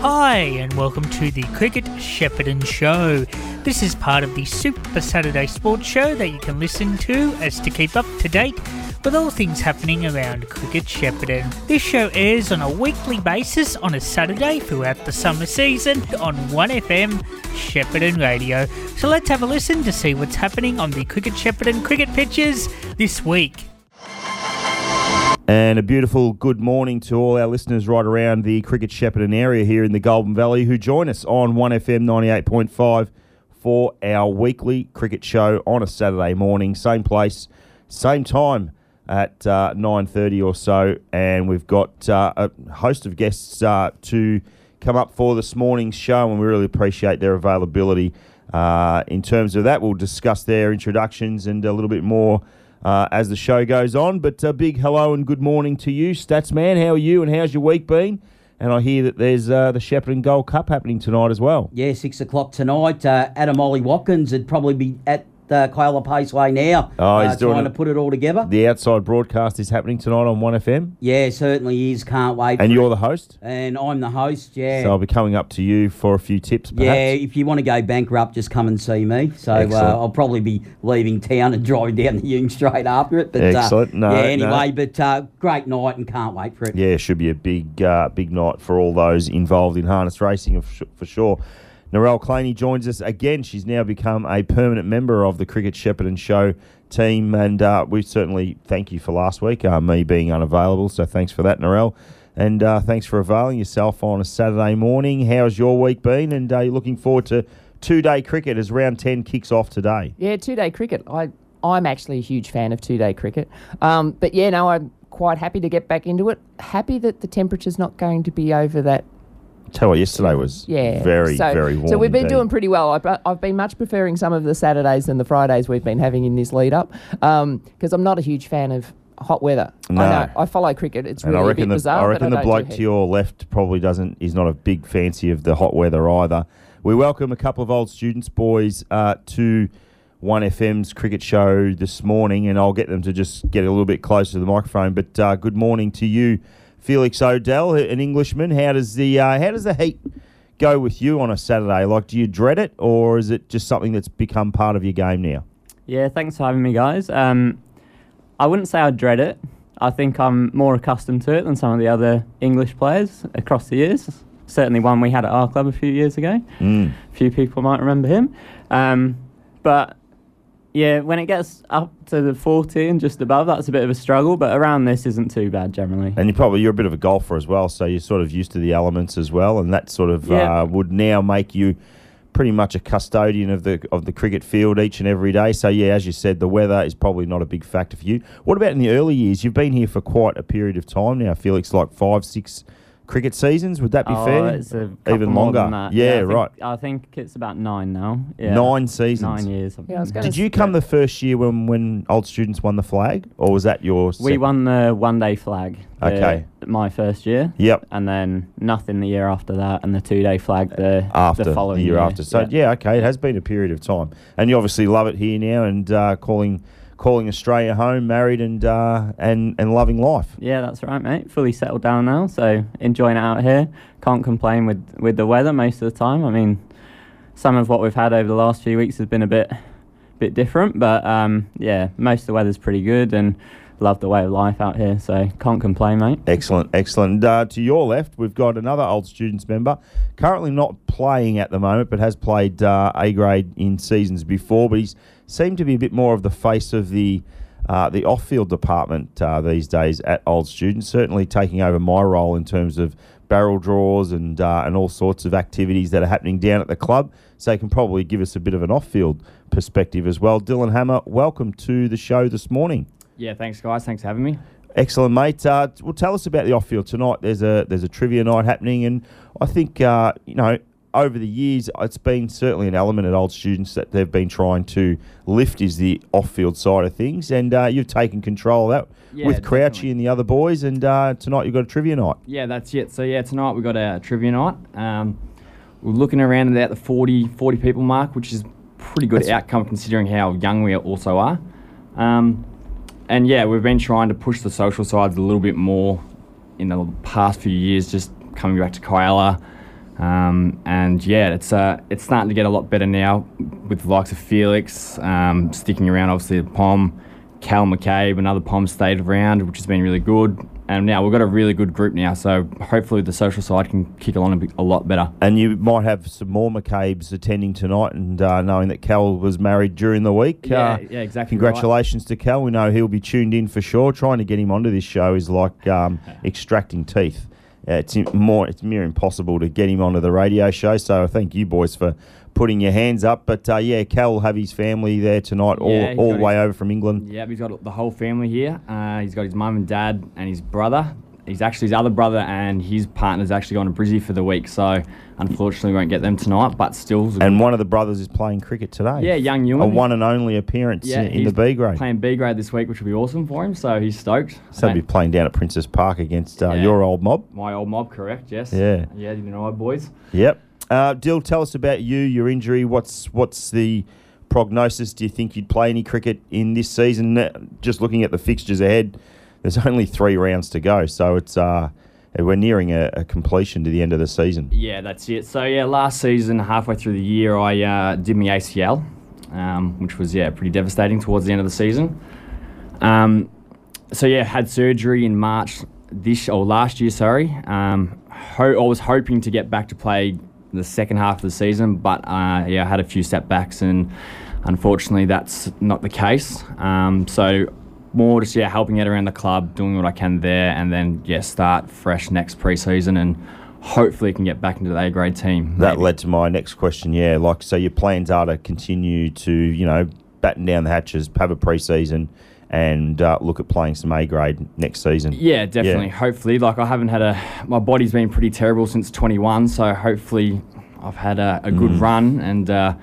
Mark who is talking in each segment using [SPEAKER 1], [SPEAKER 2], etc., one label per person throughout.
[SPEAKER 1] Hi, and welcome to the Cricket Shepparton Show. This is part of the Super Saturday Sports Show that you can listen to as to keep up to date with all things happening around Cricket Shepparton. This show airs on a weekly basis on a Saturday throughout the summer season on 1FM Shepparton Radio. So let's have a listen to see what's happening on the Cricket Shepparton cricket pitches this week.
[SPEAKER 2] And a beautiful good morning to all our listeners right around the Cricket Shepparton area here in the Goulburn Valley who join us on 1FM 98.5 for our weekly cricket show on a Saturday morning. Same place, same time at uh, 9.30 or so. And we've got uh, a host of guests uh, to come up for this morning's show and we really appreciate their availability. Uh, in terms of that, we'll discuss their introductions and a little bit more uh, as the show goes on. But a big hello and good morning to you, Statsman. How are you and how's your week been? And I hear that there's uh, the Shepparton Gold Cup happening tonight as well.
[SPEAKER 3] Yeah, six o'clock tonight. Uh, Adam Ollie Watkins would probably be at uh, Kyola Paceway now.
[SPEAKER 2] Oh, he's
[SPEAKER 3] uh,
[SPEAKER 2] doing
[SPEAKER 3] trying to put it all together.
[SPEAKER 2] The outside broadcast is happening tonight on 1FM.
[SPEAKER 3] yeah, certainly is. Can't wait.
[SPEAKER 2] And you're
[SPEAKER 3] it.
[SPEAKER 2] the host.
[SPEAKER 3] and I'm the host. Yeah.
[SPEAKER 2] So I'll be coming up to you for a few tips, perhaps.
[SPEAKER 3] yeah, if you want to go bankrupt, just come and see me. So uh, I'll probably be leaving town and driving down the Ung straight after it. But
[SPEAKER 2] Excellent.
[SPEAKER 3] Uh,
[SPEAKER 2] No,
[SPEAKER 3] yeah,
[SPEAKER 2] no.
[SPEAKER 3] anyway, but uh, great night and can't wait for it.
[SPEAKER 2] Yeah, it should be a big, uh, big night for all those involved in harness racing for sure. Narelle Claney joins us again. She's now become a permanent member of the Cricket Shepparton Show team, and uh, we certainly thank you for last week, uh, me being unavailable. So thanks for that, Narelle. And uh, thanks for availing yourself on a Saturday morning. How's your week been? And uh, looking forward to two day cricket as round 10 kicks off today.
[SPEAKER 4] Yeah, two day cricket. I I'm actually a huge fan of two day cricket. Um, but yeah, no, I'm quite happy to get back into it. Happy that the temperature's not going to be over that.
[SPEAKER 2] Tell you what, yesterday was
[SPEAKER 4] Yeah,
[SPEAKER 2] very,
[SPEAKER 4] so,
[SPEAKER 2] very warm.
[SPEAKER 4] So we've been
[SPEAKER 2] indeed.
[SPEAKER 4] doing pretty well. I've, I've been much preferring some of the Saturdays than the Fridays we've been having in this lead up because I'm not a huge fan of hot weather.
[SPEAKER 2] No.
[SPEAKER 4] I know I follow cricket. It's
[SPEAKER 2] And
[SPEAKER 4] really
[SPEAKER 2] I
[SPEAKER 4] a
[SPEAKER 2] reckon
[SPEAKER 4] bit
[SPEAKER 2] the
[SPEAKER 4] bizarre.
[SPEAKER 2] I reckon the bloke to your left probably doesn't. He's not a big fancy of the hot weather either. We welcome a couple of old students, boys, uh, to One FM's cricket show this morning, and I'll get them to just get a little bit closer to the microphone. But uh, good morning to you, Felix Odell, an Englishman. How does the uh, how does the heat go with you on a Saturday? Like, do you dread it, or is it just something that's become part of your game now?
[SPEAKER 5] Yeah, thanks for having me, guys. Um, I wouldn't say I dread it. I think I'm more accustomed to it than some of the other English players across the years. Certainly one we had at our club a few years ago.
[SPEAKER 2] Mm.
[SPEAKER 5] A few people might remember him. Um, but yeah, when it gets up to the 40 and just above, that's a bit of a struggle. But around this isn't too bad generally.
[SPEAKER 2] And you probably you're a bit of a golfer as well, so you're sort of used to the elements as well, and that sort of
[SPEAKER 5] Yeah.
[SPEAKER 2] uh, would now make you pretty much a custodian of the of the cricket field each and every day. So yeah, as you said, the weather is probably not a big factor for you. What about in the early years? You've been here for quite a period of time now, Felix, like five, six cricket seasons. Would that be
[SPEAKER 5] Oh,
[SPEAKER 2] fair?
[SPEAKER 5] it's a couple
[SPEAKER 2] Even
[SPEAKER 5] more
[SPEAKER 2] longer.
[SPEAKER 5] than that.
[SPEAKER 2] Yeah,
[SPEAKER 5] I think-
[SPEAKER 2] right.
[SPEAKER 5] I think it's about nine now. Yeah.
[SPEAKER 2] Nine seasons.
[SPEAKER 5] Nine years.
[SPEAKER 4] Yeah, I was gonna
[SPEAKER 2] Did you come the first year when when old students won the flag, or was that your?
[SPEAKER 5] We won the one day flag. the-
[SPEAKER 2] Okay.
[SPEAKER 5] My first year.
[SPEAKER 2] Yep.
[SPEAKER 5] And then nothing the year after that, and the two day flag the
[SPEAKER 2] after
[SPEAKER 5] the following
[SPEAKER 2] year, after. So yeah. okay, it has been a period of time, and you obviously love it here now, and uh, calling calling Australia home, married and uh, and and loving life.
[SPEAKER 5] Yeah, that's right, mate. Fully settled down now, so enjoying it out here. Can't complain with with the weather most of the time. I mean, some of what we've had over the last few weeks has been a bit bit different, but um, yeah, most of the weather's pretty good, and love the way of life out here. So can't complain, mate.
[SPEAKER 2] Excellent, excellent. Uh, to your left, we've got another old students member, currently not playing at the moment, but has played uh, A grade in seasons before. But he's seemed to be a bit more of the face of the uh, the off field department uh, these days at old students. Certainly taking over my role in terms of barrel draws and uh, and all sorts of activities that are happening down at the club. So he can probably give us a bit of an off field perspective as well. Dylan Hammer, welcome to the show this morning.
[SPEAKER 6] Yeah, thanks, guys. Thanks for having me.
[SPEAKER 2] Excellent, mate. Uh, well, tell us about the off field tonight. There's a there's a trivia night happening, and I think uh, you know over the years it's been certainly an element at old students that they've been trying to lift is the off field side of things, and uh, you've taken control of that
[SPEAKER 6] Yeah,
[SPEAKER 2] with Crouchy
[SPEAKER 6] definitely.
[SPEAKER 2] and the other boys, and uh, tonight you've got a trivia night.
[SPEAKER 6] Yeah, that's it. So, yeah, tonight we've got a trivia night. Um, we're looking around at about the 40, 40 people mark, which is pretty good
[SPEAKER 2] That's-
[SPEAKER 6] outcome considering how young we also are. Um, and yeah, we've been trying to push the social sides a little bit more in the past few years, just coming back to Kialla, Um, and yeah, it's uh, it's starting to get a lot better now with the likes of Felix um, sticking around. Obviously, the Pom, Cal McCabe, another Pom stayed around, which has been really good. And now we've got a really good group now, so hopefully the social side can kick along a, bit, a lot better.
[SPEAKER 2] And you might have some more McCabe's attending tonight, and uh, knowing that Cal was married during the week.
[SPEAKER 6] Yeah,
[SPEAKER 2] uh,
[SPEAKER 6] yeah, exactly. right.
[SPEAKER 2] Congratulations to Cal. We know he'll be tuned in for sure. Trying to get him onto this show is like um, extracting teeth. Uh, it's more, it's near impossible to get him onto the radio show. So I thank you boys for putting your hands up. But uh, yeah, Cal will have his family there tonight, all,
[SPEAKER 6] Yeah, he's
[SPEAKER 2] all the way
[SPEAKER 6] his-
[SPEAKER 2] over from England.
[SPEAKER 6] Yeah, he's got the whole family here. Uh, he's got his mum and dad and his brother. He's actually his other brother and his partner's actually gone to Brizzy for the week. So unfortunately, we won't get them tonight. But still,
[SPEAKER 2] And one of the brothers is playing cricket today.
[SPEAKER 6] Yeah, young
[SPEAKER 2] A one and only appearance
[SPEAKER 6] yeah,
[SPEAKER 2] in, in the B grade.
[SPEAKER 6] Playing B grade this week, which will be awesome for him. So he's stoked.
[SPEAKER 2] So he'll be playing down at Princess Park against uh,
[SPEAKER 6] Yeah.
[SPEAKER 2] your old mob.
[SPEAKER 6] my old mob, correct? Yes.
[SPEAKER 2] Yeah.
[SPEAKER 6] Yeah, you know, boys.
[SPEAKER 2] Yep. Uh, Dill, tell us about you, your injury. What's what's the prognosis? Do you think you'd play any cricket in this season? Uh, Just looking at the fixtures ahead, there's only three rounds to go, so it's uh, we're nearing a, a completion to the end of the season.
[SPEAKER 6] Yeah, that's it. So yeah, last season, halfway through the year, I uh, did my ACL, um, which was yeah pretty devastating towards the end of the season. Um, so yeah, had surgery in March this or last year. Sorry. Um, ho- I was hoping to get back to play the second half of the season, but uh, yeah, I had a few setbacks, and unfortunately, that's not the case. Um, so more just yeah, helping out around the club, doing what I can there, and then yeah, start fresh next preseason, and hopefully can get back into the A grade team.
[SPEAKER 2] That led to my next question. Yeah, like so, your plans are to continue to you know batten down the hatches, have a pre-season, and uh, look at playing some A grade next season.
[SPEAKER 6] Yeah, definitely. Hopefully, like I haven't had a. My body's been pretty terrible since 21, so hopefully, I've had a, a good run and uh,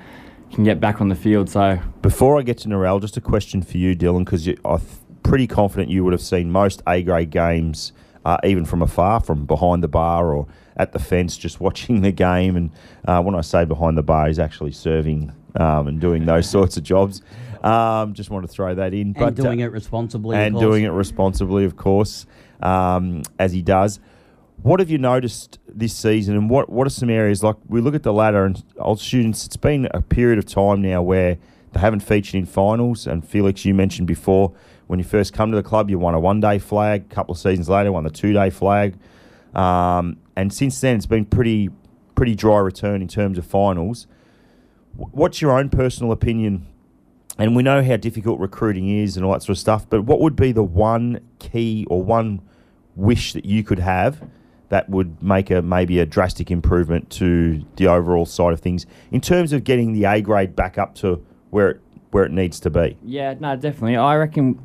[SPEAKER 6] can get back on the field. So
[SPEAKER 2] Before I get to Narelle, just a question for you, Dylan, because you I'm pretty confident you would have seen most A grade games, uh, even from afar, from behind the bar or at the fence, just watching the game. And uh, when I say behind the bar, he's actually serving um, and doing those sorts of jobs. Um, just want to throw that in.
[SPEAKER 3] and doing
[SPEAKER 2] uh,
[SPEAKER 3] it responsibly.
[SPEAKER 2] and
[SPEAKER 3] course.
[SPEAKER 2] doing it responsibly, of course, um, as he does. What have you noticed this season, and what, what are some areas like we look at the ladder and old students? It's been a period of time now where they haven't featured in finals. And Felix, you mentioned before when you first come to the club, you won a one day flag. A couple of seasons later, won the two day flag. Um, and since then, it's been pretty pretty dry return in terms of finals. What's your own personal opinion and we know how difficult recruiting is and all that sort of stuff, but what would be the one key or one wish that you could have that would make a maybe a drastic improvement to the overall side of things in terms of getting the A grade back up to where it where it needs to be?
[SPEAKER 6] yeah, no, definitely. I reckon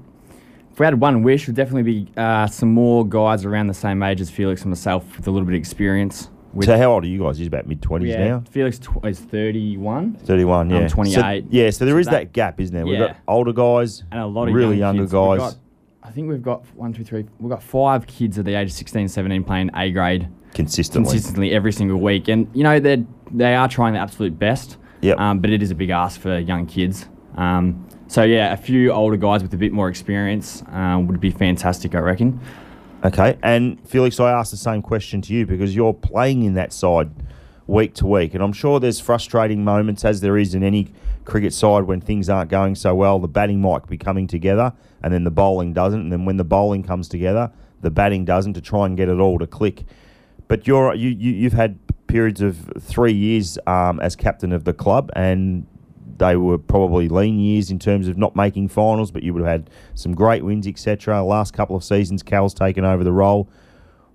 [SPEAKER 6] if we had one wish, would definitely be uh, some more guys around the same age as Felix and myself with a little bit of experience. With,
[SPEAKER 2] so how old are you guys? You're about mid twenties
[SPEAKER 6] yeah,
[SPEAKER 2] now.
[SPEAKER 6] Felix tw- is 31.
[SPEAKER 2] Thirty one,
[SPEAKER 6] I'm
[SPEAKER 2] yeah.
[SPEAKER 6] 28.
[SPEAKER 2] So, yeah, so there
[SPEAKER 6] So
[SPEAKER 2] is that,
[SPEAKER 6] that-
[SPEAKER 2] gap, isn't there? We've
[SPEAKER 6] Yeah.
[SPEAKER 2] got older guys
[SPEAKER 6] and a lot of
[SPEAKER 2] really
[SPEAKER 6] young
[SPEAKER 2] younger
[SPEAKER 6] kids.
[SPEAKER 2] Guys.
[SPEAKER 6] got- I think we've got one, two, three. We've got five kids at the age of 16, 17 playing A grade
[SPEAKER 2] consistently.
[SPEAKER 6] consistently every single week, and you know they they are trying their absolute best.
[SPEAKER 2] Yep.
[SPEAKER 6] Um, but it is a big ask for young kids. Um, so yeah, a few older guys with a bit more experience uh, would be fantastic, I reckon.
[SPEAKER 2] Okay, and Felix, I asked the same question to you because you're playing in that side week to week, and I'm sure there's frustrating moments, as there is in any cricket side, when things aren't going so well. The batting might be coming together, and then the bowling doesn't, and then when the bowling comes together, the batting doesn't to try and get it all to click. But you're you, you you've had periods of three years um, as captain of the club, and they were probably lean years in terms of not making finals, but you would have had some great wins, etc. Last couple of seasons, Cal's taken over the role.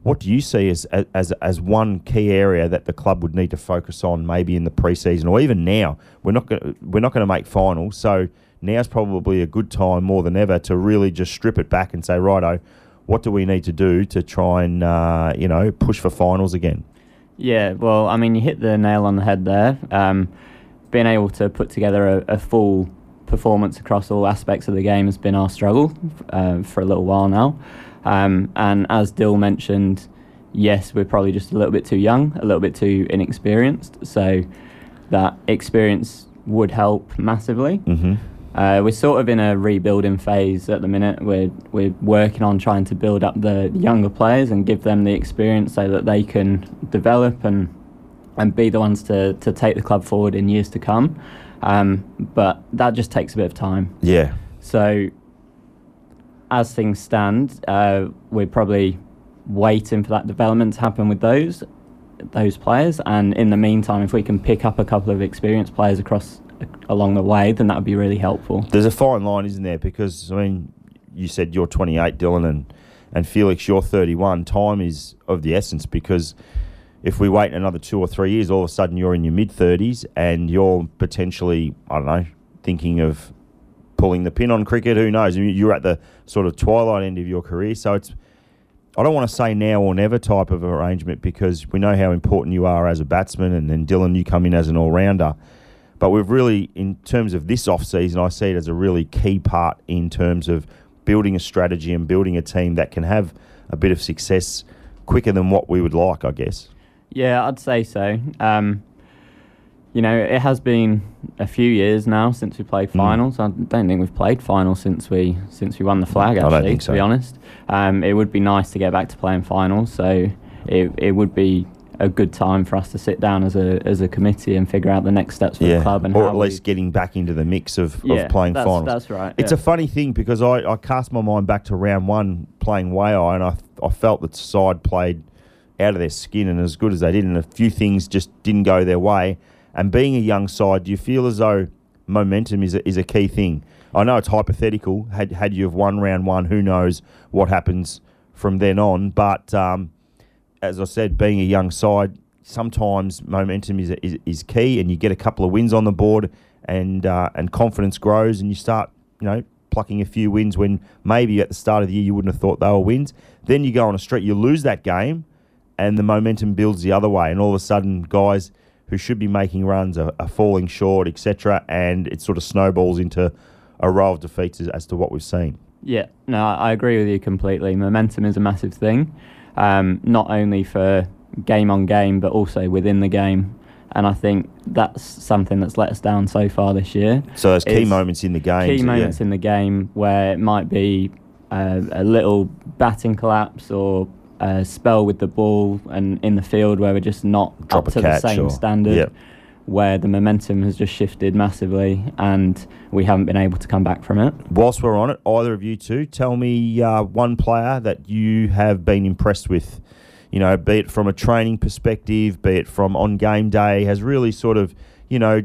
[SPEAKER 2] What do you see as, as as one key area that the club would need to focus on, maybe in the preseason or even now? We're not going we're not going to make finals, so now's probably a good time more than ever to really just strip it back and say, righto, what do we need to do to try and uh, you know push for finals again?
[SPEAKER 5] Yeah, well, I mean, you hit the nail on the head there. Um, being able to put together a, a full performance across all aspects of the game has been our struggle uh, for a little while now. Um, and as Dill mentioned, yes, we're probably just a little bit too young, a little bit too inexperienced. So that experience would help massively.
[SPEAKER 2] Mm-hmm.
[SPEAKER 5] Uh, we're sort of in a rebuilding phase at the minute. We're we're working on trying to build up the younger players and give them the experience so that they can develop and and be the ones to, to take the club forward in years to come. Um, but that just takes a bit of time.
[SPEAKER 2] Yeah.
[SPEAKER 5] So, as things stand, uh, we're probably waiting for that development to happen with those those players. And in the meantime, if we can pick up a couple of experienced players across along the way, then that would be really helpful.
[SPEAKER 2] There's a fine line, isn't there? Because I mean, you said you're 28, Dylan, and and Felix, you're 31. Time is of the essence because if we wait another two or three years, all of a sudden you're in your mid 30s and you're potentially, I don't know, thinking of pulling the pin on cricket. Who knows? You're at the sort of twilight end of your career, so it's. I don't want to say now or never type of arrangement because we know how important you are as a batsman, and then Dylan, you come in as an all rounder. But we've really, in terms of this off season, I see it as a really key part in terms of building a strategy and building a team that can have a bit of success quicker than what we would like, I guess.
[SPEAKER 5] Yeah, I'd say so. Um, you know, it has been a few years now since we played
[SPEAKER 2] Hmm.
[SPEAKER 5] finals. I don't think we've played finals since we since we won the flag.
[SPEAKER 2] I don't
[SPEAKER 5] Actually,
[SPEAKER 2] think
[SPEAKER 5] to be honest, um, it would be nice to get back to playing finals. So it it would be a good time for us to sit down as a as a committee and figure out the next steps for the club and
[SPEAKER 2] or at least
[SPEAKER 5] we,
[SPEAKER 2] getting back into the mix of,
[SPEAKER 5] yeah,
[SPEAKER 2] of playing
[SPEAKER 5] that's,
[SPEAKER 2] finals.
[SPEAKER 5] That's right.
[SPEAKER 2] It's
[SPEAKER 5] yeah.
[SPEAKER 2] a funny thing because I, I cast my mind back to round one playing Wayeye and I, I felt that side played out of their skin and as good as they did, and a few things just didn't go their way. And being a young side, do you feel as though momentum is a, is a key thing? I know it's hypothetical. Had had you have won round one, who knows what happens from then on? But um, as I said, being a young side, sometimes momentum is, is is key, and you get a couple of wins on the board, and uh, and confidence grows, and you start, you know, plucking a few wins when maybe at the start of the year you wouldn't have thought they were wins. Then you go on a streak, you lose that game, and the momentum builds the other way, and all of a sudden, guys who should be making runs are, are falling short, etc., and it sort of snowballs into a row of defeats as, as to what we've seen.
[SPEAKER 5] Yeah, no, I I agree with you completely. Momentum is a massive thing, um, not only for game on game, but also within the game. And I think that's something that's let us down so far this year.
[SPEAKER 2] So there's key moments in the game.
[SPEAKER 5] Key moments in the game where it might be uh, a little batting collapse or a spell with the ball and in the field where we're just not
[SPEAKER 2] Drop
[SPEAKER 5] up to the same
[SPEAKER 2] or-
[SPEAKER 5] standard.
[SPEAKER 2] Yep.
[SPEAKER 5] Where the momentum has just shifted massively and we haven't been able to come back from it.
[SPEAKER 2] Whilst we're on it, either of you two, tell me uh, one player that you have been impressed with. You know, be it from a training perspective, be it from on game day, has really sort of, you know,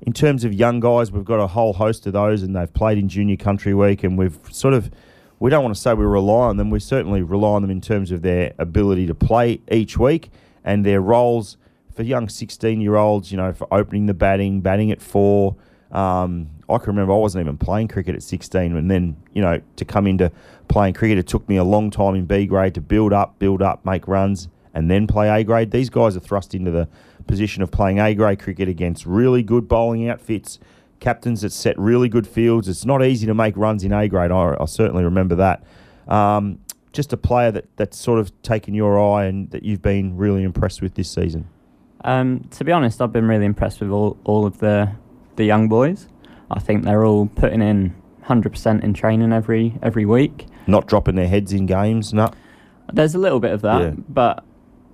[SPEAKER 2] in terms of young guys, we've got a whole host of those, and they've played in Junior Country Week, and we've sort of, we don't want to say we rely on them, we certainly rely on them in terms of their ability to play each week and their roles for young 16 year olds, you know, for opening the batting, batting at four. Um, I can remember I wasn't even playing cricket at 16, and then, you know, to come into playing cricket, it took me a long time in B grade to build up, build up, make runs, and then play A grade. These guys are thrust into the position of playing A grade cricket against really good bowling outfits, captains that set really good fields. It's not easy to make runs in A grade. I, I certainly remember that. Um, just a player that, that's sort of taken your eye and that you've been really impressed with this season.
[SPEAKER 5] Um, to be honest, I've been really impressed with all, all of the the young boys. I think they're all putting in 100% in training every every week.
[SPEAKER 2] Not dropping their heads in games, no.
[SPEAKER 5] There's a little bit of that,
[SPEAKER 2] Yeah.
[SPEAKER 5] but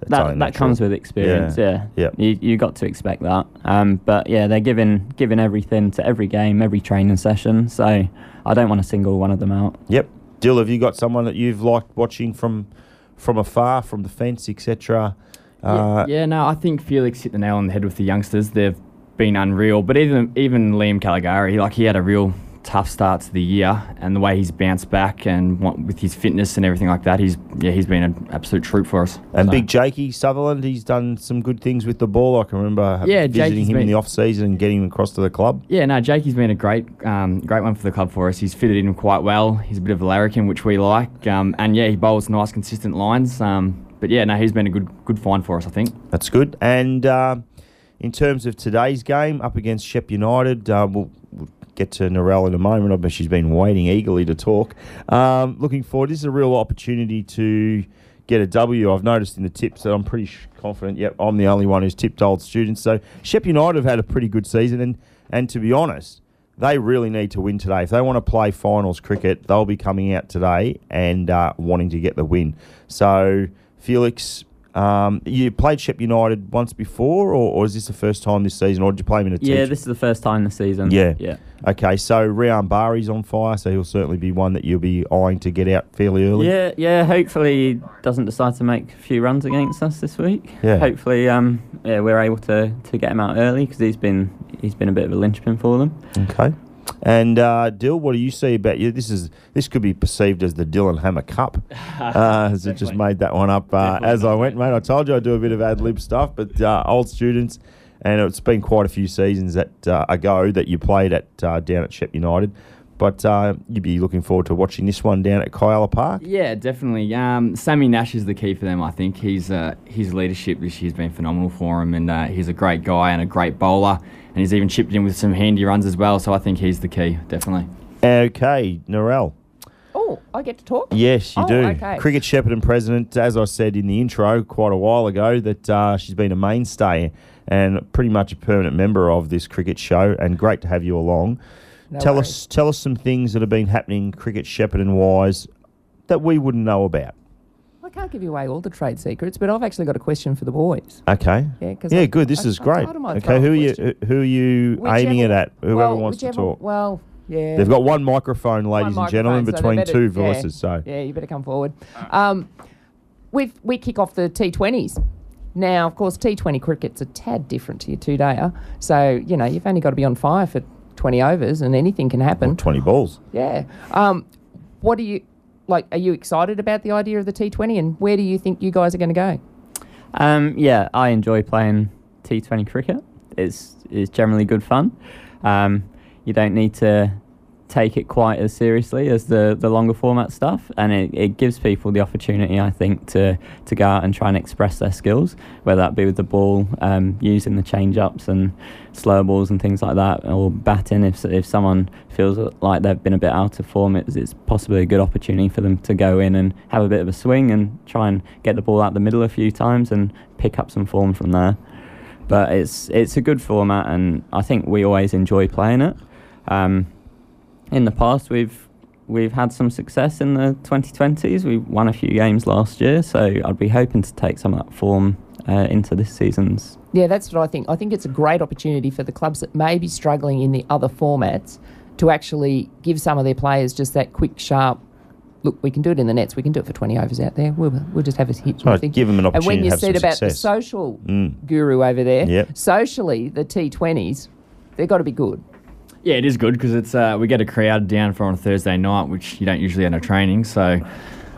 [SPEAKER 2] That's
[SPEAKER 5] that, that
[SPEAKER 2] natural.
[SPEAKER 5] comes with experience. Yeah,
[SPEAKER 2] Yeah.
[SPEAKER 5] You you got to expect that. Um, but yeah, they're giving giving everything to every game, every training session. So I don't want to single one of them out.
[SPEAKER 2] Yep. Dill, have you got someone that you've liked watching from from afar, from the fence, etc.? Uh,
[SPEAKER 6] yeah, yeah, no, I think Felix hit the nail on the head with the youngsters. They've been unreal, but even even Liam Caligari, like he had a real tough start to the year, and the way he's bounced back and what, with his fitness and everything like that, he's yeah, he's been an absolute troop for us.
[SPEAKER 2] And
[SPEAKER 6] So-
[SPEAKER 2] Big Jakey Sutherland, he's done some good things with the ball. I can remember
[SPEAKER 6] Yeah,
[SPEAKER 2] visiting
[SPEAKER 6] Jakey's
[SPEAKER 2] him in the off season and getting him across to the club.
[SPEAKER 6] Yeah, no, Jakey's been a great, um, great one for the club for us. He's fitted in quite well. He's a bit of a larrikin, which we like, um, and yeah, he bowls nice, consistent lines. Um, but yeah, no, he's been a good, good find for us, I think.
[SPEAKER 2] That's good. And uh, in terms of today's game up against Shep United, uh, we'll, we'll get to Narelle in a moment. I bet she's been waiting eagerly to talk. Um, looking forward. This is a real opportunity to get a W. I've noticed in the tips that I'm pretty confident. Yep, I'm the only one who's tipped old students. So Shep United have had a pretty good season, and and to be honest. They really need to win today. If they want to play finals cricket, they'll be coming out today and uh, wanting to get the win. So, Felix, Um, you played Shep United once before, or, or is this the first time this season, or did you play him in a
[SPEAKER 5] Yeah,
[SPEAKER 2] teacher?
[SPEAKER 5] this is the first time this season.
[SPEAKER 2] Yeah.
[SPEAKER 5] Yeah.
[SPEAKER 2] Okay, so Rian Bari's on fire, so he'll certainly be one that you'll be eyeing to get out fairly early.
[SPEAKER 5] Yeah, yeah. Hopefully, he doesn't decide to make a few runs against us this week.
[SPEAKER 2] Yeah.
[SPEAKER 5] Hopefully, um, yeah, we're able to, to get him out early because he's been he's been a bit of a linchpin for them.
[SPEAKER 2] Okay. And uh, Dill, what do you see about you? This is this could be perceived as the Dylan Hammer Cup. Uh, has it just made that one up uh, as I went, mate? I told you I do a bit of ad lib stuff, but uh, old students, and it's been quite a few seasons that uh, ago that you played at uh, down at Shep United. But uh, you'd be looking forward to watching this one down at Kialla Park.
[SPEAKER 6] Yeah, definitely. Um, Sammy Nash is the key for them. I think he's uh, his leadership this year's been phenomenal for him, and uh, he's a great guy and a great bowler, and he's even chipped in with some handy runs as well. So I think he's the key, definitely.
[SPEAKER 2] Okay, Narelle.
[SPEAKER 4] Oh, I get to talk.
[SPEAKER 2] Yes, you
[SPEAKER 4] Oh,
[SPEAKER 2] do.
[SPEAKER 4] okay.
[SPEAKER 2] Cricket and president, as I said in the intro quite a while ago, that uh, she's been a mainstay and pretty much a permanent member of this cricket show, and great to have you along.
[SPEAKER 4] No
[SPEAKER 2] tell
[SPEAKER 4] worries.
[SPEAKER 2] us, tell us some things that have been happening cricket Shepparton wise that we wouldn't know about.
[SPEAKER 4] I can't give you away all the trade secrets, but I've actually got a question for the boys.
[SPEAKER 2] Okay.
[SPEAKER 4] Yeah, 'cause
[SPEAKER 2] yeah,
[SPEAKER 4] I-
[SPEAKER 2] good. This
[SPEAKER 4] I-
[SPEAKER 2] is
[SPEAKER 4] I
[SPEAKER 2] great. Okay, who are you who are you aiming it at? Whoever
[SPEAKER 4] well,
[SPEAKER 2] wants
[SPEAKER 4] whichever-
[SPEAKER 2] to talk.
[SPEAKER 4] Well, yeah.
[SPEAKER 2] They've got one microphone,
[SPEAKER 4] One
[SPEAKER 2] ladies and gentlemen,
[SPEAKER 4] so
[SPEAKER 2] between
[SPEAKER 4] better-
[SPEAKER 2] two
[SPEAKER 4] yeah.
[SPEAKER 2] voices. So
[SPEAKER 4] Yeah, you better come forward. Um, we we kick off the T20s. Now, of course, T20 cricket's a tad different to your two dayer. So, you know, you've only got to be on fire for 20 overs and anything can happen.
[SPEAKER 2] twenty balls.
[SPEAKER 4] Yeah. Um, what do you, like, are you excited about the idea of the T20 and where do you think you guys are going to go?
[SPEAKER 5] Um, yeah, I enjoy playing T20 cricket. It's it's generally good fun. Um, you don't need to take it quite as seriously as the, the longer format stuff, and it, it gives people the opportunity, I think, to, to go out and try and express their skills, whether that be with the ball, um, using the change ups and slow balls and things like that, or batting. If if someone feels like they've been a bit out of form, it's, it's possibly a good opportunity for them to go in and have a bit of a swing and try and get the ball out the middle a few times and pick up some form from there. But it's it's a good format, and I think we always enjoy playing it. Um, in the past, we've we've had some success in the 2020s. We won a few games last year, so I'd be hoping to take some of that form uh, into this season's.
[SPEAKER 4] Yeah, that's what I think. I think it's a great opportunity for the clubs that may be struggling in the other formats to actually give some of their players just that quick, sharp. Look, we can do it in the nets. We can do it for twenty overs out there. We'll, we'll just have a hit.
[SPEAKER 2] Right,
[SPEAKER 4] Think-
[SPEAKER 2] give 'em an opportunity.
[SPEAKER 4] And when you
[SPEAKER 2] have
[SPEAKER 4] said
[SPEAKER 2] some
[SPEAKER 4] about the social
[SPEAKER 2] Mm.
[SPEAKER 4] guru over there,
[SPEAKER 2] Yep.
[SPEAKER 4] socially the T Twenties, they've got to be good.
[SPEAKER 6] Yeah, it is good because it's uh, we get a crowd down for on a Thursday night, which you don't usually have no training. So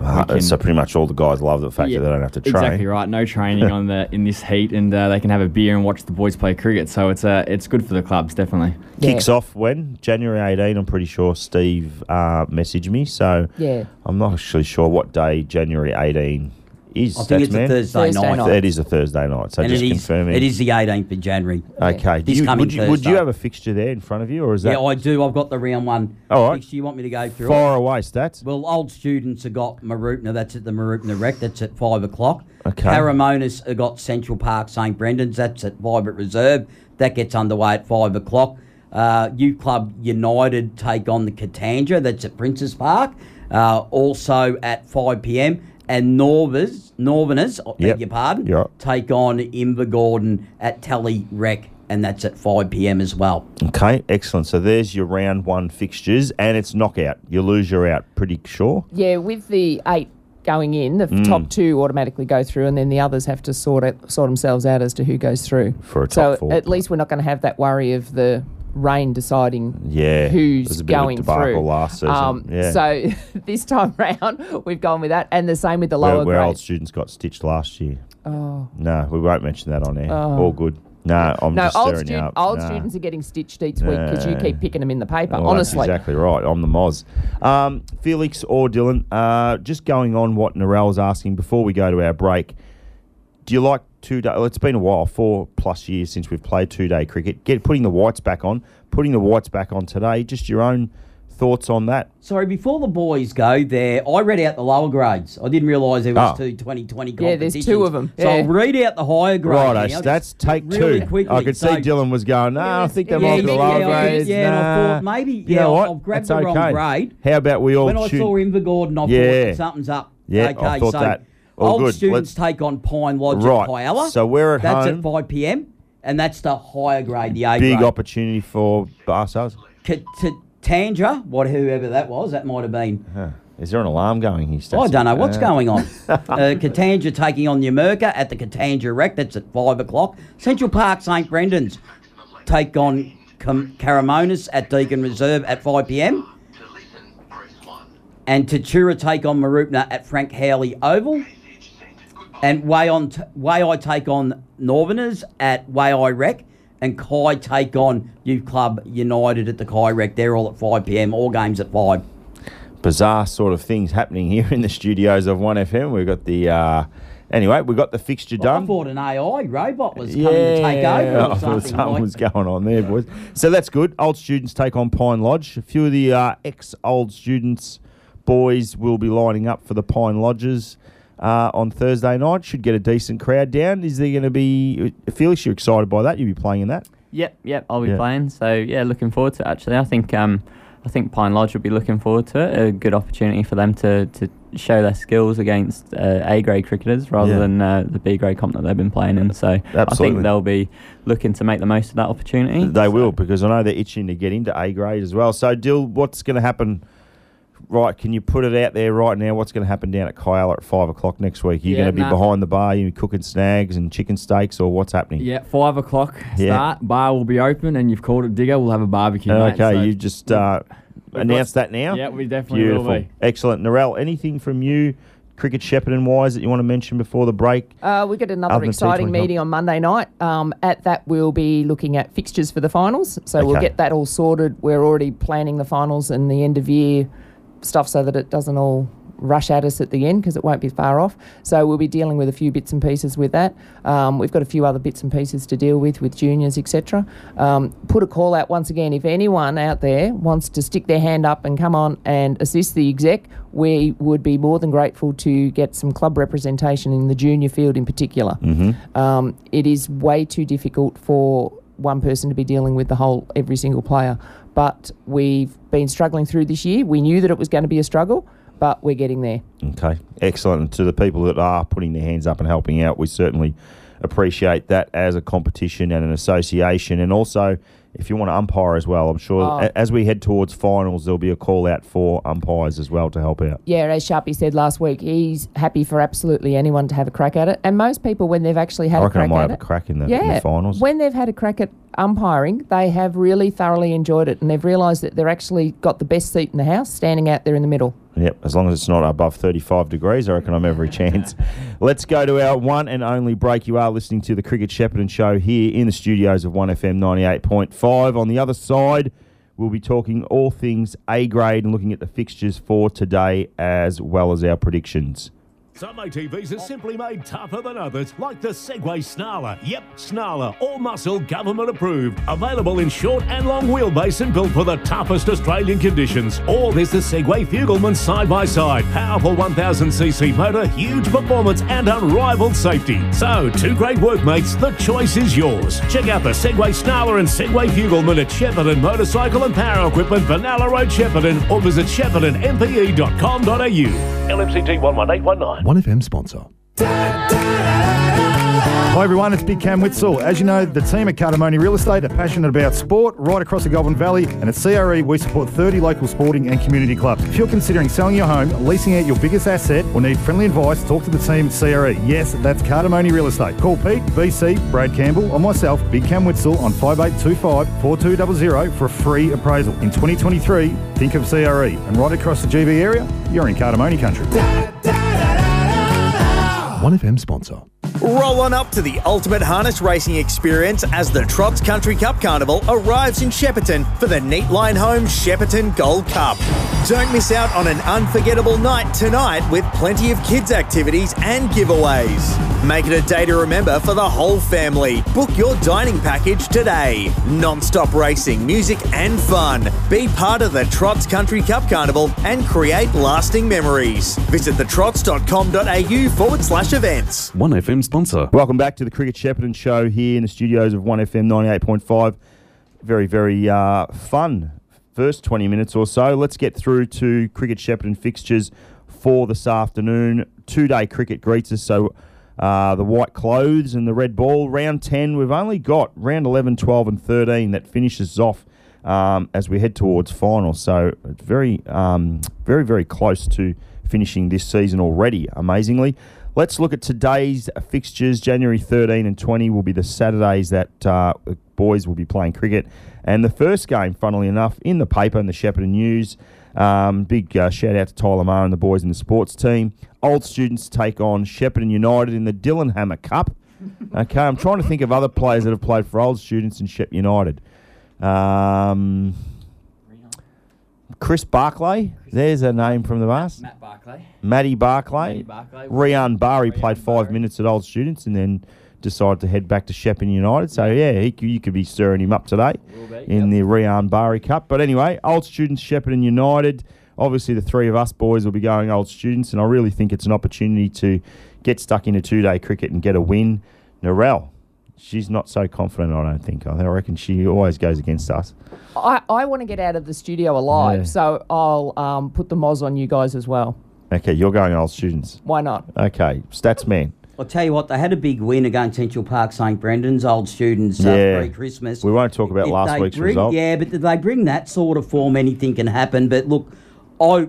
[SPEAKER 2] Uh,
[SPEAKER 6] can-
[SPEAKER 2] so pretty much all the guys love the fact
[SPEAKER 6] Yeah,
[SPEAKER 2] that they don't have to train.
[SPEAKER 6] Exactly right. No training on the in this heat, and uh, they can have a beer and watch the boys play cricket. So it's uh, it's good for the clubs, definitely.
[SPEAKER 2] Kicks off when January 18. I'm pretty sure Steve uh, messaged me, so
[SPEAKER 4] Yeah.
[SPEAKER 2] I'm not actually sure what day January 18 is.
[SPEAKER 3] I think it's a
[SPEAKER 2] Statsman?
[SPEAKER 3] Thursday,
[SPEAKER 4] Thursday
[SPEAKER 3] night.
[SPEAKER 4] night.
[SPEAKER 2] It is a Thursday night, so
[SPEAKER 3] and
[SPEAKER 2] just
[SPEAKER 3] it is,
[SPEAKER 2] confirming.
[SPEAKER 3] it is the 18th of January.
[SPEAKER 2] Okay. Do
[SPEAKER 3] This
[SPEAKER 2] you,
[SPEAKER 3] coming
[SPEAKER 2] would, you, would you
[SPEAKER 3] Thursday.
[SPEAKER 2] have a fixture there in front of you, or is that
[SPEAKER 3] Yeah, I do. I've got the round one.
[SPEAKER 2] All right.
[SPEAKER 3] fixture. You want me to go through it?
[SPEAKER 2] far away, stats?
[SPEAKER 3] Well, old students have got Mooroopna. That's at the Mooroopna Rec. That's at five o'clock.
[SPEAKER 2] Okay.
[SPEAKER 3] Paramonas have got Central Park St Brendan's. That's at Vibrant Reserve. That gets underway at five o'clock. Uh, Youth Club United take on the Katandra. That's at Princes Park. Uh, also at five pm. And Norvers, Northerners, I beg
[SPEAKER 2] Yep.
[SPEAKER 3] your pardon,
[SPEAKER 2] You're right.
[SPEAKER 3] take on Invergordon at Tally Rec. And that's at 5 pm as well.
[SPEAKER 2] Okay, excellent. So there's your round one fixtures, and it's knockout. You lose, you're out. Pretty sure.
[SPEAKER 4] Yeah, with the eight going in, the
[SPEAKER 2] Mm.
[SPEAKER 4] top two automatically go through, and then the others have to sort it, sort themselves out as to who goes through.
[SPEAKER 2] For a
[SPEAKER 4] so
[SPEAKER 2] top four.
[SPEAKER 4] at least we're not going to have that worry of the rain deciding
[SPEAKER 2] Yeah,
[SPEAKER 4] who's
[SPEAKER 2] there's a bit
[SPEAKER 4] going through.
[SPEAKER 2] last season.
[SPEAKER 4] Um,
[SPEAKER 2] Yeah.
[SPEAKER 4] So this time round, we've gone with that, and the same with the
[SPEAKER 2] where,
[SPEAKER 4] lower
[SPEAKER 2] where old students got stitched last year.
[SPEAKER 4] Oh.
[SPEAKER 2] No, we won't mention that on air.
[SPEAKER 4] Oh.
[SPEAKER 2] All good. No, I'm
[SPEAKER 4] No,
[SPEAKER 2] just
[SPEAKER 4] old,
[SPEAKER 2] stirring you
[SPEAKER 4] stu-
[SPEAKER 2] up.
[SPEAKER 4] old
[SPEAKER 2] No.
[SPEAKER 4] students are getting stitched each week because you keep picking them in the paper.
[SPEAKER 2] Well,
[SPEAKER 4] honestly,
[SPEAKER 2] That's exactly right. I'm the Moz. Um, Felix or Dylan, uh, just going on what Narelle was asking before we go to our break. Do you like two day? Well, it's been a while, four plus years since we've played two day cricket. Get putting the whites back on, putting the whites back on today. Just your own thoughts on that.
[SPEAKER 3] Sorry, before the boys go there, I read out the lower grades. I didn't realise there was
[SPEAKER 2] Oh.
[SPEAKER 3] two 2020
[SPEAKER 4] Yeah, there's two of them.
[SPEAKER 3] So
[SPEAKER 4] Yeah.
[SPEAKER 3] I'll read out the higher grades.
[SPEAKER 2] Right,
[SPEAKER 3] now,
[SPEAKER 2] stats.
[SPEAKER 3] just
[SPEAKER 2] Take
[SPEAKER 3] really
[SPEAKER 2] two.
[SPEAKER 3] Quickly.
[SPEAKER 2] I could
[SPEAKER 3] So-
[SPEAKER 2] see Dylan was going. No, I think they
[SPEAKER 3] yeah,
[SPEAKER 2] might be the
[SPEAKER 3] yeah,
[SPEAKER 2] lower
[SPEAKER 3] yeah,
[SPEAKER 2] grades.
[SPEAKER 3] Yeah, and I thought maybe,
[SPEAKER 2] You
[SPEAKER 3] yeah,
[SPEAKER 2] know what?
[SPEAKER 3] I'll grab
[SPEAKER 2] That's
[SPEAKER 3] the wrong
[SPEAKER 2] okay.
[SPEAKER 3] grade.
[SPEAKER 2] How about we all
[SPEAKER 3] When I saw Invergordon, I
[SPEAKER 2] Yeah.
[SPEAKER 3] thought something's up.
[SPEAKER 2] Yeah,
[SPEAKER 3] okay,
[SPEAKER 2] I thought
[SPEAKER 3] so
[SPEAKER 2] that. All
[SPEAKER 3] Old
[SPEAKER 2] good.
[SPEAKER 3] students
[SPEAKER 2] Let's-
[SPEAKER 3] take on Pine Lodge
[SPEAKER 2] Right.
[SPEAKER 3] at Kialla.
[SPEAKER 2] So we're at
[SPEAKER 3] That's
[SPEAKER 2] home.
[SPEAKER 3] at 5 p.m. And that's the higher grade, the A
[SPEAKER 2] Big
[SPEAKER 3] grade.
[SPEAKER 2] opportunity for Barsos.
[SPEAKER 3] K- to Tandra, what whoever that was, that might have been.
[SPEAKER 2] Huh. Is there an alarm going here?
[SPEAKER 3] I don't know what's
[SPEAKER 2] Uh,
[SPEAKER 3] going on. uh, Katandra taking on Yamurka at the Katandra Rec. That's at five o'clock. Central Park St Brendan's take on Com- Karramomus at Deacon Reserve at five p.m. And Tatura take on Mooroopna at Frank Howley Oval. And Way on t- Way I take on Northerners at Way I Rec. And Kai take on Youth Club United at the Kai Rec. They're all at 5 p.m. All games at 5.
[SPEAKER 2] bizarre sort of things happening here in the studios of 1FM. We've got the, uh, anyway, we've got the fixture done.
[SPEAKER 3] I thought an AI robot was coming to take over
[SPEAKER 2] I
[SPEAKER 3] or
[SPEAKER 2] thought
[SPEAKER 3] something.
[SPEAKER 2] something
[SPEAKER 3] like.
[SPEAKER 2] was going on there, boys. So that's good. Old students take on Pine Lodge. A few of the uh, ex-old students, boys, will be lining up for the Pine Lodges uh, on Thursday night. Should get a decent crowd down. Is there going to be, Felix, you're excited by that? You'll be playing in that?
[SPEAKER 5] Yep, yep, I'll be
[SPEAKER 2] Yeah.
[SPEAKER 5] playing. So yeah, looking forward to it. Actually, I think um, I think Pine Lodge will be looking forward to it. A good opportunity for them to, to show their skills against uh, A grade cricketers rather
[SPEAKER 2] Yeah.
[SPEAKER 5] than uh, the B grade comp that they've been playing in. So I think they'll be looking to make the most of that opportunity.
[SPEAKER 2] They
[SPEAKER 5] So-
[SPEAKER 2] will because I know they're itching to get into A grade as well. So, Dill, what's going to happen? Right, can you put it out there right now? What's going to happen down at Kialla at five o'clock next week? You're
[SPEAKER 6] Yeah,
[SPEAKER 2] going to be
[SPEAKER 6] nah.
[SPEAKER 2] behind the bar, you cooking snags and chicken steaks, or what's happening?
[SPEAKER 6] Yeah, five o'clock
[SPEAKER 2] Yeah.
[SPEAKER 6] start. Bar will be open, and you've called it Digger. We'll have a barbecue. mate,
[SPEAKER 2] Okay,
[SPEAKER 6] so-
[SPEAKER 2] you just uh,
[SPEAKER 6] we've
[SPEAKER 2] announced that now.
[SPEAKER 6] Yeah, we definitely
[SPEAKER 2] Beautiful,
[SPEAKER 6] will be.
[SPEAKER 2] excellent. Narelle, anything from you, cricket Shepparton wise, that you want to mention before the break?
[SPEAKER 4] Uh, we've got another exciting meeting on Monday night. Um, at that, we'll be looking at fixtures for the finals. So we'll get that all sorted. We're already planning the finals and the end of year stuff so that it doesn't all rush at us at the end because it won't be far off. So we'll be dealing with a few bits and pieces with that. Um, we've got a few other bits and pieces to deal with with juniors, etc. Um, put a call out once again if anyone out there wants to stick their hand up and come on and assist the exec. We would be more than grateful to get some club representation in the junior field in particular. Um, it is way too difficult for one person to be dealing with the whole every single player. But we've been struggling through this year. We knew that it was going to be a struggle, but we're getting there.
[SPEAKER 2] Okay, excellent. And to the people that are putting their hands up and helping out, we certainly appreciate that as a competition and an association. And also, if you want to umpire as well, I'm sure
[SPEAKER 4] Oh.
[SPEAKER 2] a- as we head towards finals, there'll be a call out for umpires as well to help out.
[SPEAKER 4] Yeah, as Sharpie said last week, he's happy for absolutely anyone to have a crack at it. And most people, when they've actually had
[SPEAKER 2] I
[SPEAKER 4] a
[SPEAKER 2] reckon I
[SPEAKER 4] crack
[SPEAKER 2] might
[SPEAKER 4] at
[SPEAKER 2] have a crack in the, in the finals.
[SPEAKER 4] when they've had a crack at umpiring, they have really thoroughly enjoyed it, and they've realised that they're actually got the best seat in the house, standing out there in the middle.
[SPEAKER 2] Yep, as long as it's not above 35 degrees, I reckon I'm every chance. Let's go to our one and only break. You are listening to the Cricket Shepparton Show here in the studios of 1FM 98.5. On the other side, we'll be talking all things A grade and looking at the fixtures for today as well as our predictions.
[SPEAKER 7] Some ATVs are simply made tougher than others, like the Segway Snarler. Yep, Snarler, all muscle, government approved. Available in short and long wheelbase and built for the toughest Australian conditions. Or there's the Segway Fugleman side by side. Powerful 1000cc motor, huge performance, and unrivaled safety. So, two great workmates, the choice is yours. Check out the Segway Snarler and Segway Fugleman at Shepparton Motorcycle and Power Equipment, Vanilla Road, Shepparton, or visit sheppartonmpe.com.au. LMCT 11819.
[SPEAKER 8] 1FM sponsor. Hi everyone, it's Big Cam Witzel. As you know, the team at Cardamone Real Estate are passionate about sport right across the Goulburn Valley, and at CRE we support 30 local sporting and community clubs. If you're considering selling your home, leasing out your biggest asset, or need friendly advice, talk to the team at CRE. Yes, that's Cardamone Real Estate. Call Pete, BC, Brad Campbell, or myself, Big Cam Witzel, on 5825 4200 for a free appraisal. In 2023, think of CRE, and right across the GB area, you're in Cardamone country. 1FM sponsor.
[SPEAKER 9] Roll on up to the ultimate harness racing experience as the Trots Country Cup Carnival arrives in Shepparton for the Neat Line Home Shepparton Gold Cup. Don't miss out on an unforgettable night tonight with plenty of kids' activities and giveaways. Make it a day to remember for the whole family. Book your dining package today. Non-stop racing, music and fun. Be part of the Trots Country Cup Carnival and create lasting memories. Visit thetrots.com.au forward slash events.
[SPEAKER 8] 1FM sponsor.
[SPEAKER 2] Welcome back to the Cricket Shepparton Show here in the studios of 1FM 98.5. Very, very uh, fun first 20 minutes or so. Let's get through to Cricket Shepparton fixtures for this afternoon. Two day cricket greets us. So uh, the white clothes and the red ball. Round 10, we've only got round 11, 12, and 13 that finishes off um, as we head towards finals. So it's very, um, very, very close to finishing this season already, amazingly. Let's look at today's fixtures. January 13 and 20 will be the Saturdays that uh, boys will be playing cricket. And the first game, funnily enough, in the paper in the Shepparton News. Um, big uh, shout out to Tyler Marr and the boys in the sports team. Old students take on Shepparton United in the Dylan Hammer Cup. Okay, I'm trying to think of other players that have played for old students in Shep United. Um, Chris Barclay, there's a name from the bus.
[SPEAKER 6] Matt Barclay.
[SPEAKER 2] Matty Barclay.
[SPEAKER 6] Matty Barclay.
[SPEAKER 2] Rian Bari
[SPEAKER 6] Rian
[SPEAKER 2] played five minutes at Old Students and then decided to head back to Shepparton United. So, yeah, he, you could be stirring him up today
[SPEAKER 6] be,
[SPEAKER 2] in the Rian Bari Cup. But anyway, Old Students, Shepparton United. Obviously, the three of us boys will be going Old Students, and I really think it's an opportunity to get stuck into two day cricket and get a win. Narelle, she's not so confident, I don't think. I reckon she always goes against us.
[SPEAKER 4] I, I want to get out of the studio alive,
[SPEAKER 2] Yeah.
[SPEAKER 4] so I'll um, put the moz on you guys as well.
[SPEAKER 2] Okay, you're going Old Students.
[SPEAKER 4] Why not?
[SPEAKER 2] Okay, stats man.
[SPEAKER 3] I'll tell you what, they had a big win against Central Park St Brendan's old students uh,
[SPEAKER 2] Yeah.
[SPEAKER 3] pre-Christmas.
[SPEAKER 2] We won't talk about
[SPEAKER 3] If
[SPEAKER 2] last week's
[SPEAKER 3] bring,
[SPEAKER 2] result.
[SPEAKER 3] Yeah, but if they bring that sort of form, anything can happen. But look, I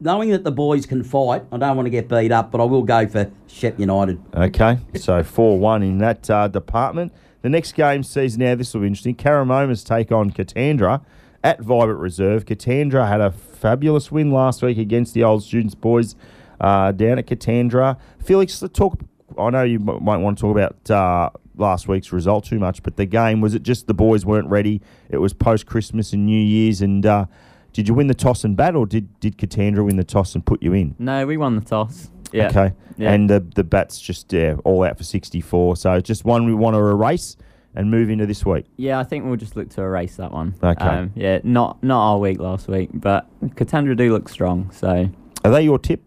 [SPEAKER 3] knowing that the boys can fight, I don't want to get beat up, but I will go for Shep United.
[SPEAKER 2] Okay, so 4 1 in that uh, department. The next game sees now, this will be interesting. Karramomus take on Katandra at Vibrant Reserve. Katandra had a fabulous win last week against the old students boys uh, down at Katandra. Felix, let's talk. I know you might want to talk about uh, last week's result too much, but the game was it just the boys weren't ready? It was post Christmas and New Year's, and uh, did you win the toss and bat, or did did Katandra win the toss and put you in?
[SPEAKER 5] No, we won the toss. Yeah.
[SPEAKER 2] Okay.
[SPEAKER 5] Yeah.
[SPEAKER 2] And the the bats just yeah, all out for 64. So just one we want to erase and move into this week.
[SPEAKER 5] Yeah, I think we'll just look to erase that one.
[SPEAKER 2] Okay.
[SPEAKER 5] Um, yeah, not not our week last week, but Katandra do look strong. So
[SPEAKER 2] Are they your tip,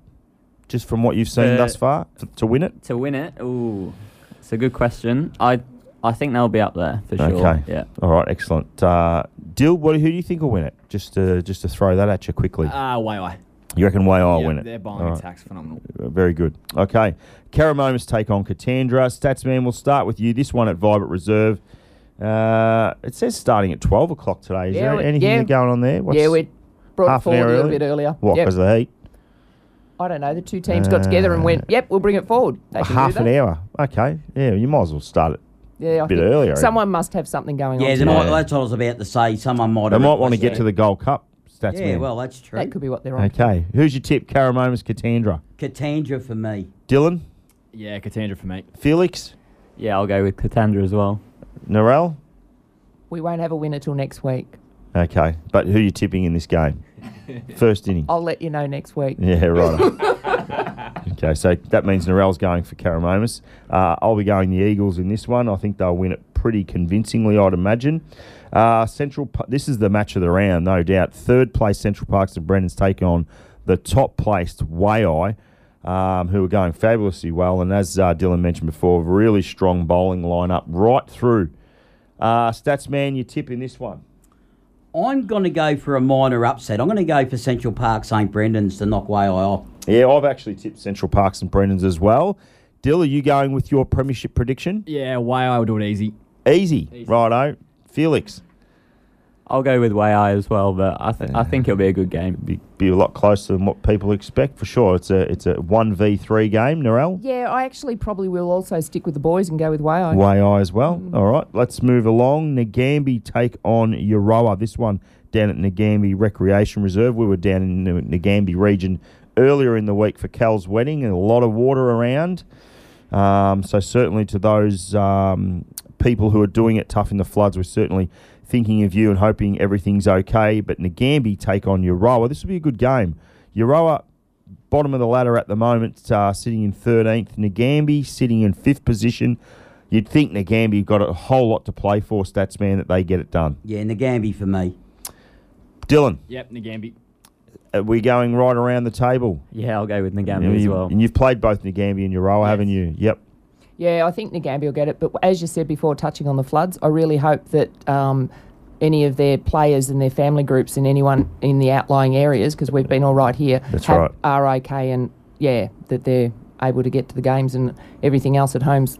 [SPEAKER 2] just from what you've seen
[SPEAKER 5] Uh,
[SPEAKER 2] thus far, to, to win it?
[SPEAKER 5] to win it, ooh, it's a good question. I I think they'll be up there for sure.
[SPEAKER 2] Okay.
[SPEAKER 5] Yeah.
[SPEAKER 2] All right. Excellent. Uh, Dill, what, who do you think will win it? Just to just to throw that at you quickly.
[SPEAKER 6] Ah, way I.
[SPEAKER 2] you reckon Way will
[SPEAKER 6] yeah,
[SPEAKER 2] win it?
[SPEAKER 6] Their bowling
[SPEAKER 2] All right.
[SPEAKER 6] attack's phenomenal.
[SPEAKER 2] Uh, Very good. Okay. Karramomus take on Katandra. Statsman, we'll start with you. This one at Vibrant Reserve. Uh, it says starting at 12 o'clock today. Is
[SPEAKER 4] Yeah,
[SPEAKER 2] there anything
[SPEAKER 4] yeah.
[SPEAKER 2] going on there?
[SPEAKER 4] yeah, we brought
[SPEAKER 2] half
[SPEAKER 4] it
[SPEAKER 2] an
[SPEAKER 4] forward
[SPEAKER 2] hour
[SPEAKER 4] a little
[SPEAKER 2] early?
[SPEAKER 4] bit earlier.
[SPEAKER 2] What,
[SPEAKER 4] Yep.
[SPEAKER 2] because of the heat?
[SPEAKER 4] I don't know. The two teams got together and went, uh, "Yep, we'll bring it forward." They can do
[SPEAKER 2] half an
[SPEAKER 4] that.
[SPEAKER 2] hour. Okay. Yeah, you might as well start it.
[SPEAKER 4] Yeah, I
[SPEAKER 2] bit
[SPEAKER 4] think
[SPEAKER 2] earlier, eh?
[SPEAKER 4] Someone must have something going
[SPEAKER 3] Yeah,
[SPEAKER 4] on.
[SPEAKER 3] they
[SPEAKER 4] tonight.
[SPEAKER 3] might, that's what I was about to say. Someone might.
[SPEAKER 2] They
[SPEAKER 3] have
[SPEAKER 2] might want to
[SPEAKER 3] requested
[SPEAKER 2] get to the Gold Cup. Stats
[SPEAKER 3] Yeah,
[SPEAKER 2] man.
[SPEAKER 3] well, that's true.
[SPEAKER 4] That could be what they're on.
[SPEAKER 2] Okay. Who's your tip? Karramomus, Katandra.
[SPEAKER 3] Katandra for me.
[SPEAKER 2] Dylan?
[SPEAKER 6] Yeah, Katandra for me.
[SPEAKER 2] Felix?
[SPEAKER 5] Yeah, I'll go with Katandra as well.
[SPEAKER 2] Narelle?
[SPEAKER 4] We won't have a winner till next week.
[SPEAKER 2] Okay. But who are you tipping in this game? First inning.
[SPEAKER 4] I'll let you know next week.
[SPEAKER 2] Yeah, right. okay, so that means Narelle's going for Karramomus. Uh, I'll be going the Eagles in this one. I think they'll win it pretty convincingly, I'd imagine. Uh, Central, this is the match of the round, no doubt. Third place Central Park St Brendan's take on the top placed Wayeye, um, who are going fabulously well. And as uh, Dylan mentioned before, really strong bowling lineup right through. Uh, Statsman, you tip in this one.
[SPEAKER 3] I'm going to go for a minor upset. I'm going to go for Central Park St Brendan's to knock way off.
[SPEAKER 2] Yeah, I've actually tipped Central Park St Brendan's as well. Dill, are you going with your premiership prediction?
[SPEAKER 6] Yeah, way I will do it easy.
[SPEAKER 2] Easy,
[SPEAKER 6] Easy.
[SPEAKER 2] righto. Felix,
[SPEAKER 5] I'll go with Way I as well, but I th- I think it'll be a good game.
[SPEAKER 2] be, be a lot closer than what people expect for sure. It's a it's a one v three game. Narelle,
[SPEAKER 4] Yeah, I actually probably will also stick with the boys and go with Wayo.
[SPEAKER 2] way I as well. All right, let's move along. Nagambie take on Euroa. This one down at Nagambie Recreation Reserve. We were down in the Nagambie region earlier in the week for Cal's wedding, and a lot of water around. Um, so certainly to those um, people who are doing it tough in the floods, we're certainly thinking of you and hoping everything's okay. But Nagambie take on Euroa. This will be a good game. Euroa, bottom of the ladder at the moment, uh, sitting in 13th. Nagambie sitting in fifth position. You'd think Nagambie got a whole lot to play for, Statsman, that they get it done.
[SPEAKER 3] Yeah, Nagambie for me.
[SPEAKER 2] Dylan,
[SPEAKER 6] Yep, Nagambie.
[SPEAKER 2] are we going right around the table?
[SPEAKER 5] Yeah, I'll go with Nagambie
[SPEAKER 2] You-
[SPEAKER 5] as well.
[SPEAKER 2] And you've played both Nagambie and Euroa, haven't you? Yep.
[SPEAKER 4] Yeah, I think Nagambie will get it. But as you said before, touching on the floods, I really hope that um, any of their players and their family groups and anyone in the outlying areas because we've been all right here.
[SPEAKER 2] That's
[SPEAKER 4] have RAK and yeah, that they're able to get to the games and everything else at home's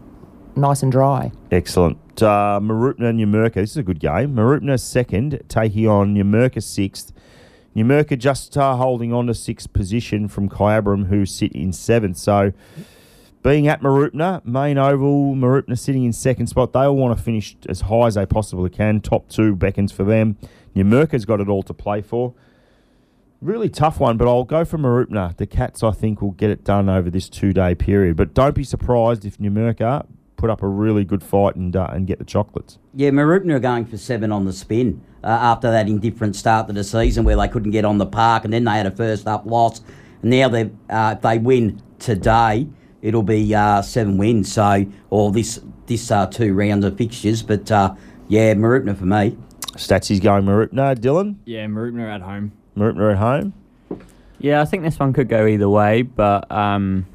[SPEAKER 4] nice and dry.
[SPEAKER 2] Excellent. Uh, Mooroopna and Yamurka. This is a good game. Mooroopna second, taking on Yamurka sixth. Yamurka just uh, holding on to sixth position from Kyabram, who sit in seventh. So, being at Mooroopna, main oval, Mooroopna sitting in second spot. They all want to finish as high as they possibly can. Top two beckons for them. Numurkah's got it all to play for. Really tough one, but I'll go for Mooroopna. The Cats, I think, will get it done over this two day period. But don't be surprised if Numurkah put up a really good fight and uh, and get the chocolates.
[SPEAKER 3] Yeah, Mooroopna are going for seven on the spin uh, after that indifferent start to the season where they couldn't get on the park and then they had a first up loss. Now they uh, if they win today, it'll be uh, seven wins. So, or this this uh, two rounds of fixtures. But uh, yeah, Mooroopna for me.
[SPEAKER 2] Statsy's going Mooroopna. Dylan?
[SPEAKER 6] Yeah, Mooroopna at home.
[SPEAKER 2] Mooroopna at home?
[SPEAKER 5] Yeah, I think this one could go either way, but um,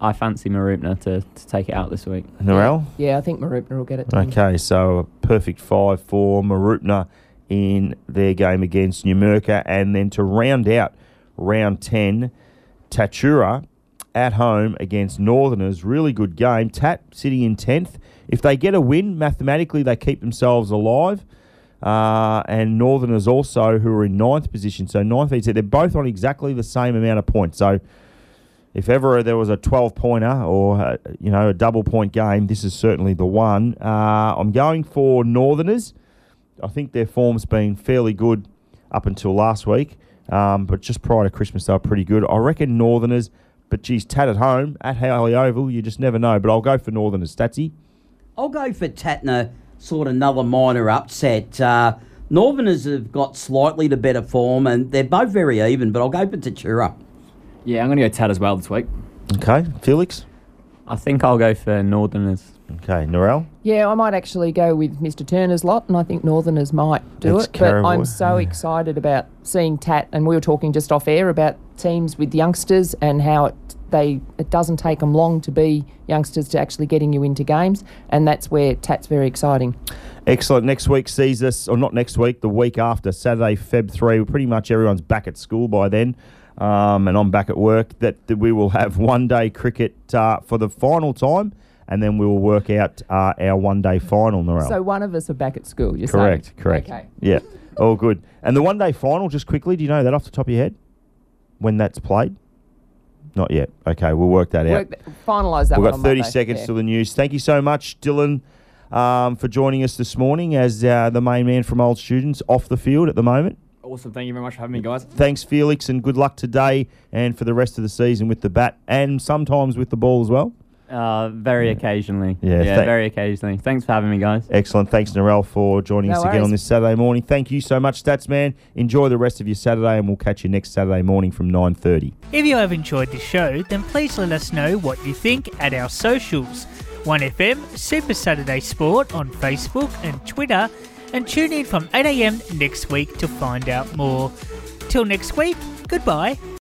[SPEAKER 5] I fancy Mooroopna to, to take it out this week.
[SPEAKER 2] Narelle?
[SPEAKER 4] Yeah, I think Mooroopna will get it done.
[SPEAKER 2] Okay, so a perfect five for Mooroopna in their game against Numurkah. And then to round out round 10, Tatura at home against Northerners. Really good game. Tat sitting in 10th. If they get a win, mathematically, they keep themselves alive. Uh, and Northerners also, who are in ninth position. So ninth, so they're both on exactly the same amount of points. So if ever there was a 12 pointer or uh, you know a double point game, this is certainly the one. Uh, I'm going for Northerners. I think their form's been fairly good up until last week, um, but just prior to Christmas they were pretty good. I reckon Northerners, but geez, Tat at home at Howley Oval, you just never know. But I'll go for Northerners. Statsy.
[SPEAKER 3] I'll go for Tatner, sort of another minor upset. Uh, Northerners have got slightly the better form, and they're both very even, but I'll go for Tatura.
[SPEAKER 6] Yeah, I'm going to go Tat as well this week.
[SPEAKER 2] Okay, Felix.
[SPEAKER 5] I think I'll go for Northerners.
[SPEAKER 2] Okay, Narelle.
[SPEAKER 4] Yeah, I might actually go with Mr. Turner's lot, and I think Northerners might do it. But
[SPEAKER 2] Ex-Carraway,
[SPEAKER 4] I'm so
[SPEAKER 2] yeah.
[SPEAKER 4] excited about seeing Tat, and we were talking just off air about teams with youngsters and how it they it doesn't take them long to be youngsters to actually getting you into games, and that's where Tat's very exciting.
[SPEAKER 2] Excellent. Next week sees us, or not next week, the week after, Saturday, Feb 3. Pretty much everyone's back at school by then, um, and I'm back at work. That, that we will have one day cricket uh, for the final time, and then we will work out uh, our one day final, Narelle.
[SPEAKER 4] So one of us are back at school. You're
[SPEAKER 2] correct,
[SPEAKER 4] saying?
[SPEAKER 2] correct.
[SPEAKER 4] Okay.
[SPEAKER 2] Yeah, all good. And the one day final, just quickly, do you know that off the top of your head? When that's played? Not yet. Okay, we'll work that out.
[SPEAKER 4] Work finalise that
[SPEAKER 2] We've got 30
[SPEAKER 4] Monday.
[SPEAKER 2] seconds
[SPEAKER 4] Yeah.
[SPEAKER 2] to the news. Thank you so much, Dylan, um, for joining us this morning as uh, the main man from Old Students off the field at the moment.
[SPEAKER 6] Awesome. Thank you very much for having me, guys.
[SPEAKER 2] Thanks, Felix, and good luck today and for the rest of the season with the bat and sometimes with the ball as well.
[SPEAKER 5] Uh, very occasionally.
[SPEAKER 2] Yeah,
[SPEAKER 5] Yeah,
[SPEAKER 2] thank-
[SPEAKER 5] very occasionally. Thanks for having me, guys.
[SPEAKER 2] Excellent. Thanks, Narelle, for joining
[SPEAKER 4] No
[SPEAKER 2] us again on this Saturday morning. Thank you so much, Stats Man. Enjoy the rest of your Saturday, and we'll catch you next Saturday morning from 9.30.
[SPEAKER 1] If you have enjoyed the show, then please let us know what you think at our socials 1FM Super Saturday Sport on Facebook and Twitter, and tune in from 8am next week to find out more. Till next week, goodbye.